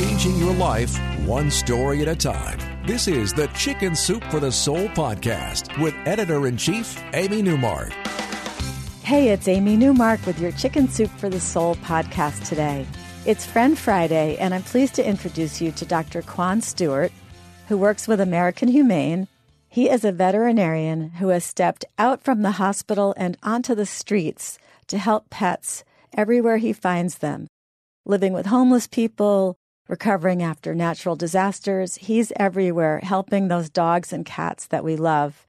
changing your life one story at a time. This is the Chicken Soup for the Soul podcast with editor in chief, Amy Newmark. Hey, it's Amy Newmark with your Chicken Soup for the Soul podcast today. It's Friend Friday, and I'm pleased to introduce you to Dr. Kwane Stewart, who works with American Humane. He is a veterinarian who has stepped out from the hospital and onto the streets to help pets everywhere he finds them. Living with homeless people, recovering after natural disasters, he's everywhere helping those dogs and cats that we love.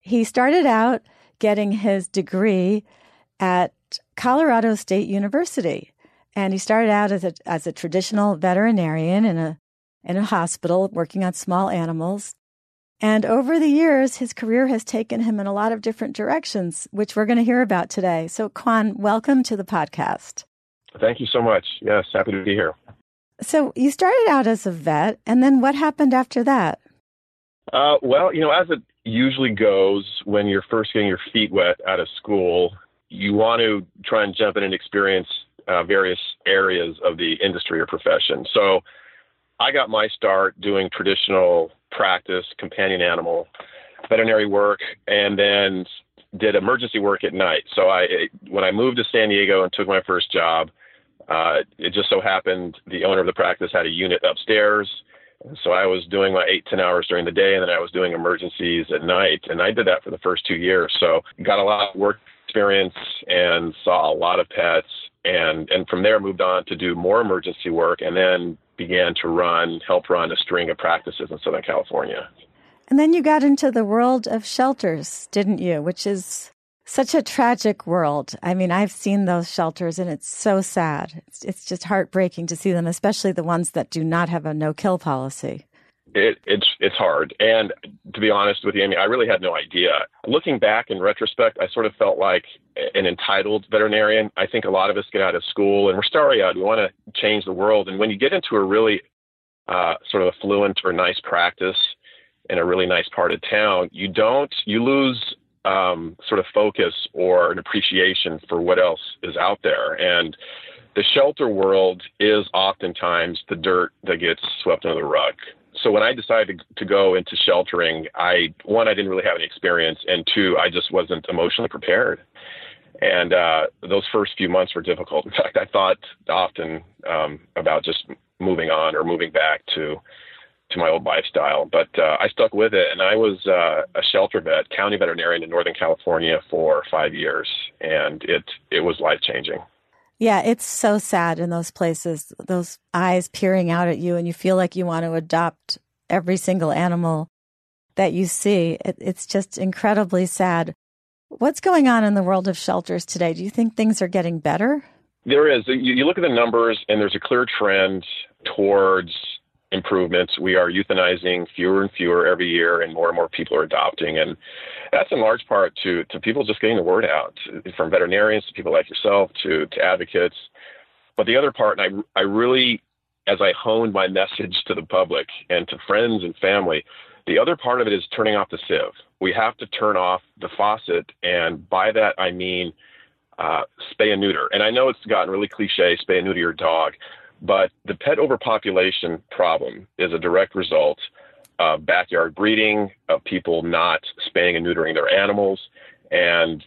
He started out getting his degree at Colorado State University. And he started out as a, as a traditional veterinarian in a, in a hospital working on small animals. And over the years, his career has taken him in a lot of different directions, which we're going to hear about today. So, Kwane, welcome to the podcast. Thank you so much. Yes, happy to be here. So, you started out as a vet, and then what happened after that? Uh, well, you know, as it usually goes when you're first getting your feet wet out of school, you want to try and jump in and experience uh, various areas of the industry or profession. So, I got my start doing traditional practice, companion animal, veterinary work, and then did emergency work at night. So I, when I moved to San Diego and took my first job, uh, it just so happened the owner of the practice had a unit upstairs. So I was doing my eight, 10 hours during the day, and then I was doing emergencies at night. And I did that for the first two years. So got a lot of work experience and saw a lot of pets. And, and from there moved on to do more emergency work and then began to run, help run a string of practices in Southern California. And then you got into the world of shelters, didn't you? Which is such a tragic world. I mean, I've seen those shelters and it's so sad. It's, it's just heartbreaking to see them, especially the ones that do not have a no kill policy. It, it's it's hard, and to be honest with you, Amy, I really had no idea. Looking back in retrospect, I sort of felt like an entitled veterinarian. I think a lot of us get out of school and we're starry eyed. We want to change the world, and when you get into a really uh, sort of affluent or nice practice in a really nice part of town, you don't you lose um, sort of focus or an appreciation for what else is out there, and the shelter world is oftentimes the dirt that gets swept under the rug so when I decided to, go into sheltering, I one I didn't really have any experience, and two I just wasn't emotionally prepared. And uh, those first few months were difficult. In fact, I thought often um, about just moving on or moving back to to my old lifestyle. But uh, I stuck with it, and I was uh, a shelter vet, county veterinarian in Northern California for five years, and it it was life changing. Yeah, it's so sad in those places, those eyes peering out at you, and you feel like you want to adopt every single animal that you see. It, it's just incredibly sad. What's going on in the world of shelters today? Do you think things are getting better? There is. You, you look at the numbers, and there's a clear trend towards improvements. We are euthanizing fewer and fewer every year, and more and more people are adopting. And that's in large part to, to people just getting the word out, from veterinarians to people like yourself to, to advocates. But the other part, and I, I really, as I honed my message to the public and to friends and family, the other part of it is turning off the sieve. We have to turn off the faucet, and by that I mean uh, spay and neuter. And I know it's gotten really cliche, spay and neuter your dog, but the pet overpopulation problem is a direct result of backyard breeding, of people not spaying and neutering their animals, and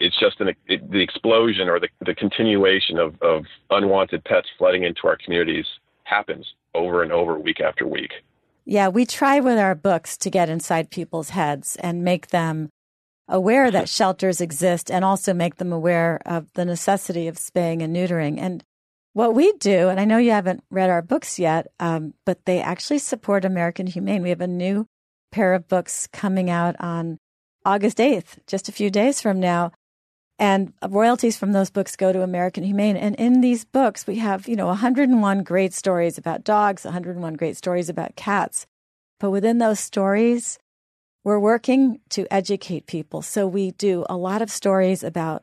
it's just an, it, the explosion or the, the continuation of, of unwanted pets flooding into our communities happens over and over, week after week. Yeah, we try with our books to get inside people's heads and make them aware that shelters exist and also make them aware of the necessity of spaying and neutering. And what we do, and I know you haven't read our books yet, um, but they actually support American Humane. We have a new pair of books coming out on August 8th, just a few days from now. And royalties from those books go to American Humane. And in these books, we have, you know, 101 great stories about dogs, 101 great stories about cats. But within those stories, we're working to educate people. So we do a lot of stories about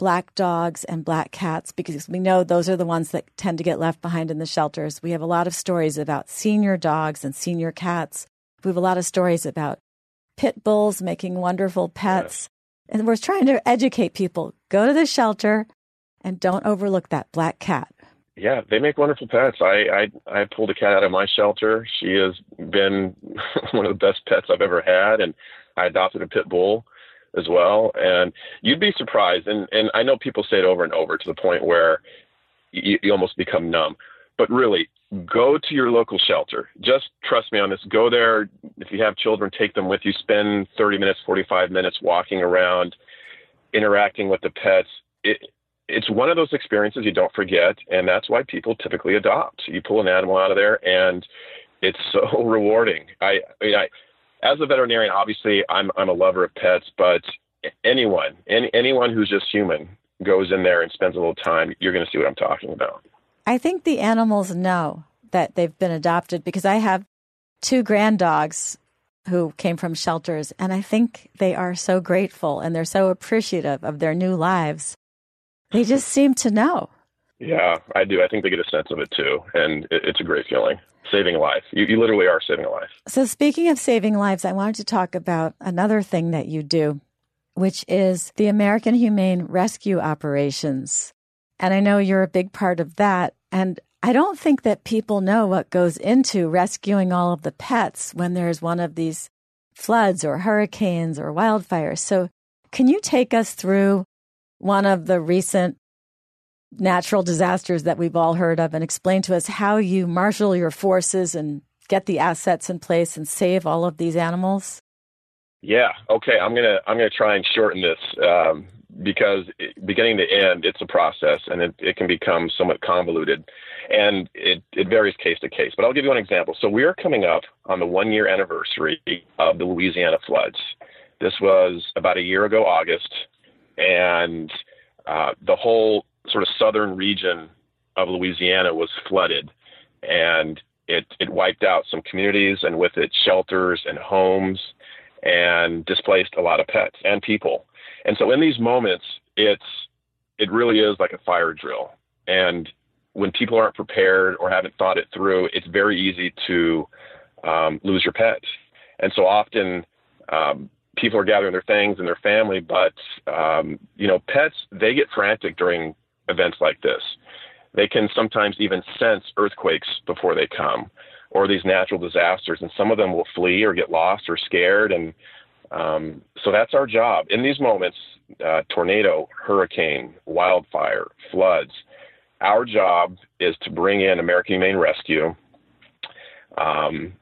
black dogs and black cats because we know those are the ones that tend to get left behind in the shelters. We have a lot of stories about senior dogs and senior cats. We have a lot of stories about pit bulls making wonderful pets. And we're trying to educate people go to the shelter and don't overlook that black cat. yeah, they make wonderful pets. I, I I pulled a cat out of my shelter. She has been one of the best pets I've ever had, and I adopted a pit bull as well. And you'd be surprised, and and I know people say it over and over to the point where you, you almost become numb. But really, go to your local shelter. Just trust me on this. Go there. If you have children, take them with you. Spend 30 minutes, 45 minutes walking around, interacting with the pets. It, it's one of those experiences you don't forget, and that's why people typically adopt. You pull an animal out of there, and it's so rewarding. I, I, as a veterinarian, obviously, I'm I'm a lover of pets, but anyone, any, anyone who's just human goes in there and spends a little time, you're going to see what I'm talking about. I think the animals know that they've been adopted because I have two grand dogs who came from shelters, and I think they are so grateful and they're so appreciative of their new lives they just seem to know. Yeah, I do. I think they get a sense of it too. And it's a great feeling. Saving a life. You, you literally are saving a life. So, speaking of saving lives, I wanted to talk about another thing that you do, which is the American Humane Rescue Operations. And I know you're a big part of that. And I don't think that people know what goes into rescuing all of the pets when there's one of these floods or hurricanes or wildfires. So, can you take us through one of the recent natural disasters that we've all heard of and explain to us how you marshal your forces and get the assets in place and save all of these animals? Yeah. Okay. I'm gonna I'm gonna try and shorten this um, because it, beginning to end, it's a process and it, it can become somewhat convoluted, and it it varies case to case. But I'll give you one example. So we are coming up on the one year anniversary of the Louisiana floods. This was about a year ago, August and uh, the whole sort of southern region of Louisiana was flooded, and it it wiped out some communities and with it shelters and homes, and displaced a lot of pets and people. And so in these moments, it's it really is like a fire drill, and when people aren't prepared or haven't thought it through, it's very easy to um, lose your pet. And so often, um, people are gathering their things and their family, but um, you know, pets they get frantic during events like this. They can sometimes even sense earthquakes before they come, or these natural disasters, and some of them will flee or get lost or scared, and um, so that's our job in these moments: uh, tornado, hurricane, wildfire, floods. Our job is to bring in American Humane Rescue, um,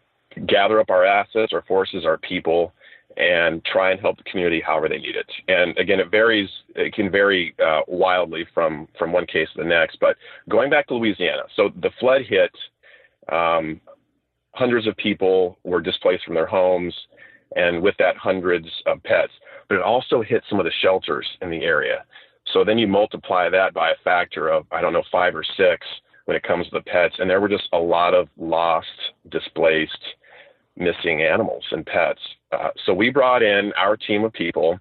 gather up our assets, our forces, our people, and try and help the community however they need it. And again, it varies. It can vary uh, wildly from from one case to the next. But going back to Louisiana, so the flood hit. Um, hundreds of people were displaced from their homes, and with that, hundreds of pets. But it also hit some of the shelters in the area. So then you multiply that by a factor of I don't know five or six when it comes to the pets, and there were just a lot of lost, displaced, missing animals and pets. Uh, so we brought in our team of people,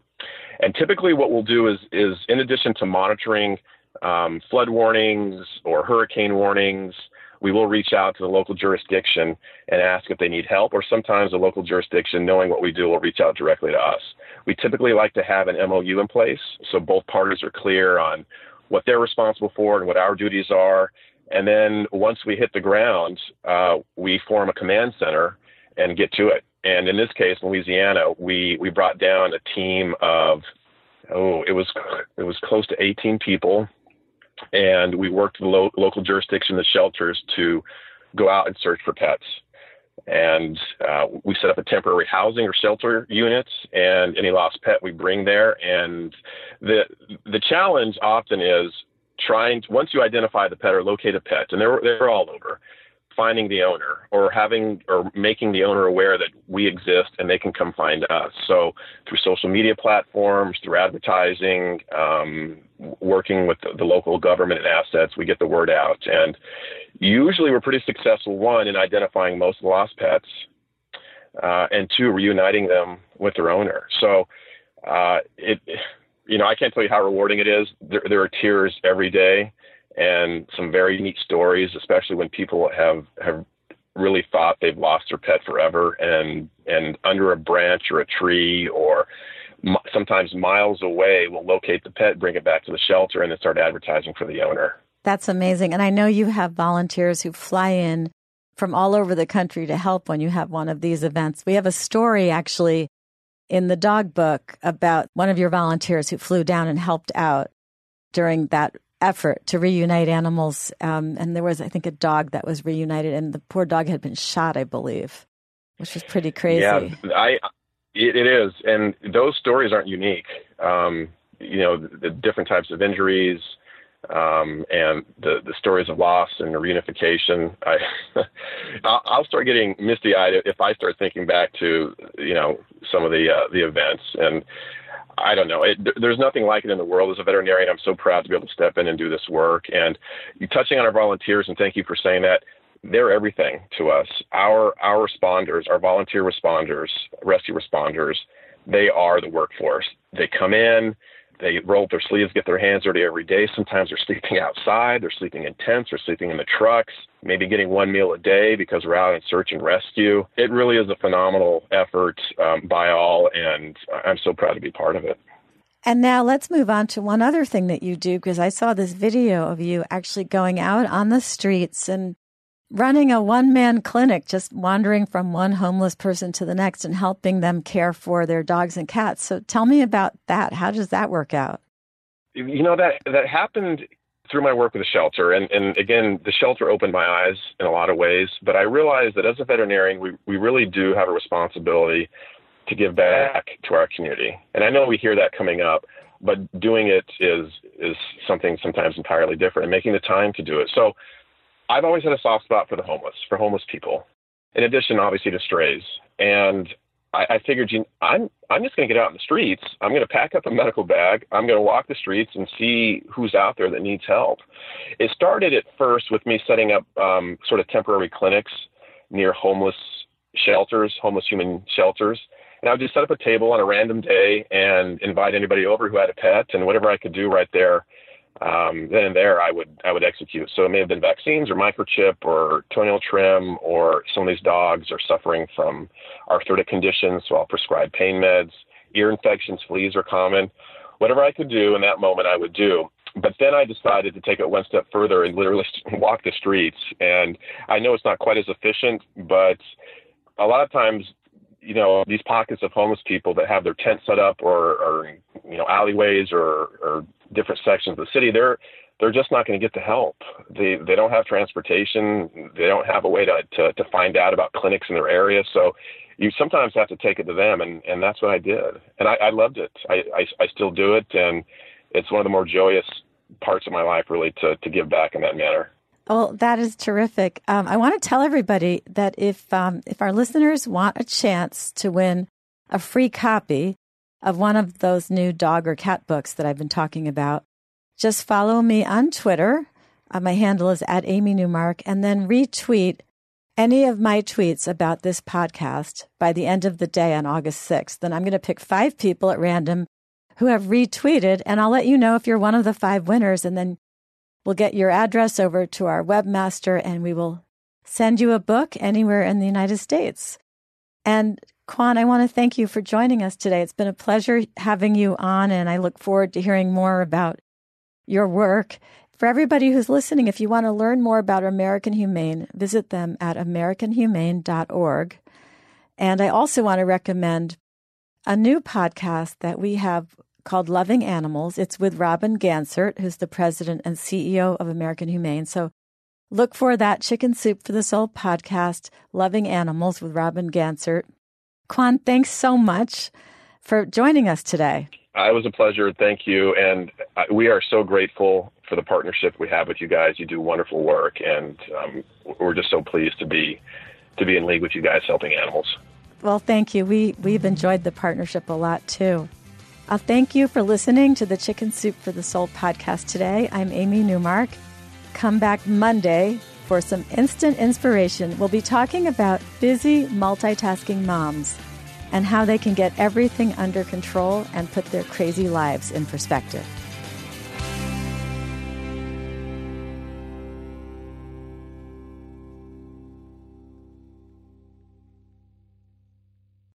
and typically what we'll do is is in addition to monitoring um, flood warnings or hurricane warnings, we will reach out to the local jurisdiction and ask if they need help, or sometimes the local jurisdiction, knowing what we do, will reach out directly to us. We typically like to have an MOU in place so both parties are clear on what they're responsible for and what our duties are. And then once we hit the ground, uh, we form a command center and get to it. And in this case, Louisiana, we we brought down a team of oh, it was it was close to 18 people, and we worked with the lo- local jurisdiction, the shelters, to go out and search for pets. And uh, we set up a temporary housing or shelter units, and any lost pet we bring there. And the the challenge often is trying to, once you identify the pet or locate a pet, and they're they're all over finding the owner or having or making the owner aware that we exist and they can come find us. So through social media platforms, through advertising, um, working with the, the, local government and assets, we get the word out. And usually we're pretty successful, one, in identifying most of the lost pets, uh, and two, reuniting them with their owner. So uh, it, you know, I can't tell you how rewarding it is. There, there are tears every day and some very neat stories, especially when people have have really thought they've lost their pet forever, and and under a branch or a tree or sometimes miles away will locate the pet, bring it back to the shelter, and then start advertising for the owner. That's amazing. And I know you have volunteers who fly in from all over the country to help when you have one of these events. We have a story actually in the dog book about one of your volunteers who flew down and helped out during that effort to reunite animals. Um, and there was, I think, a dog that was reunited, and the poor dog had been shot, I believe, which was pretty crazy. Yeah, I it, it is, and those stories aren't unique. Um, you know, the, the, different types of injuries. Um, and the, the stories of loss and reunification. I, I'll start getting misty eyed if I start thinking back to, you know, some of the, uh, the events. And I don't know. It, there's nothing like it in the world. As a veterinarian, I'm so proud to be able to step in and do this work. And touching on our volunteers, and thank you for saying that. They're everything to us. Our our responders, our volunteer responders, rescue responders, they are the workforce. They come in, they roll up their sleeves, get their hands dirty every day. Sometimes they're sleeping outside, they're sleeping in tents, they're sleeping in the trucks, maybe getting one meal a day because we're out in search and rescue. It really is a phenomenal effort um, by all, and I'm so proud to be part of it. And now let's move on to one other thing that you do because I saw this video of you actually going out on the streets and running a one man clinic, just wandering from one homeless person to the next and helping them care for their dogs and cats. So tell me about that. How does that work out? You know, that, that happened through my work with the shelter. And, and again, the shelter opened my eyes in a lot of ways, but I realized that as a veterinarian, we, we really do have a responsibility to give back to our community. And I know we hear that coming up, but doing it is, is something sometimes entirely different and making the time to do it. So I've always had a soft spot for the homeless, for homeless people, in addition, obviously, to strays. And I, I figured, I'm I'm just going to get out in the streets. I'm going to pack up a medical bag. I'm going to walk the streets and see who's out there that needs help. It started at first with me setting up um, sort of temporary clinics near homeless shelters, homeless human shelters. And I would just set up a table on a random day and invite anybody over who had a pet and whatever I could do right there um, then and there I would I would execute. So it may have been vaccines or microchip or toenail trim, or some of these dogs are suffering from arthritic conditions, so I'll prescribe pain meds. Ear infections, fleas are common. Whatever I could do in that moment, I would do. But then I decided to take it one step further and literally walk the streets. And I know it's not quite as efficient, but a lot of times you know these pockets of homeless people that have their tent set up or, or you know alleyways or, or different sections of the city, they're they're just not going to get the help. They they don't have transportation. They don't have a way to, to to find out about clinics in their area. So you sometimes have to take it to them, and and that's what I did. And I, I loved it. I, I I still do it, and it's one of the more joyous parts of my life, really, to to give back in that manner. Well, that is terrific. Um, I want to tell everybody that if um, if our listeners want a chance to win a free copy of one of those new dog or cat books that I've been talking about, just follow me on Twitter. Uh, my handle is at Amy Newmark, and then retweet any of my tweets about this podcast by the end of the day on August 6th. Then I'm going to pick five people at random who have retweeted, and I'll let you know if you're one of the five winners. And then we'll get your address over to our webmaster, and we will send you a book anywhere in the United States. And Kwane, I want to thank you for joining us today. It's been a pleasure having you on, and I look forward to hearing more about your work. For everybody who's listening, if you want to learn more about American Humane, visit them at americanhumane.org. And I also want to recommend a new podcast that we have called Loving Animals. It's with Robin Ganzert, who's the president and CEO of American Humane. So look for that Chicken Soup for the Soul podcast, Loving Animals with Robin Ganzert. Kwane, thanks so much for joining us today. Uh, it was a pleasure. Thank you. And uh, we are so grateful for the partnership we have with you guys. You do wonderful work, and um, we're just so pleased to be to be in league with you guys helping animals. Well, thank you. We we've enjoyed the partnership a lot too. Uh, thank you for listening to the Chicken Soup for the Soul podcast today. I'm Amy Newmark. Come back Monday for some instant inspiration, we'll be talking about busy multitasking moms and how they can get everything under control and put their crazy lives in perspective.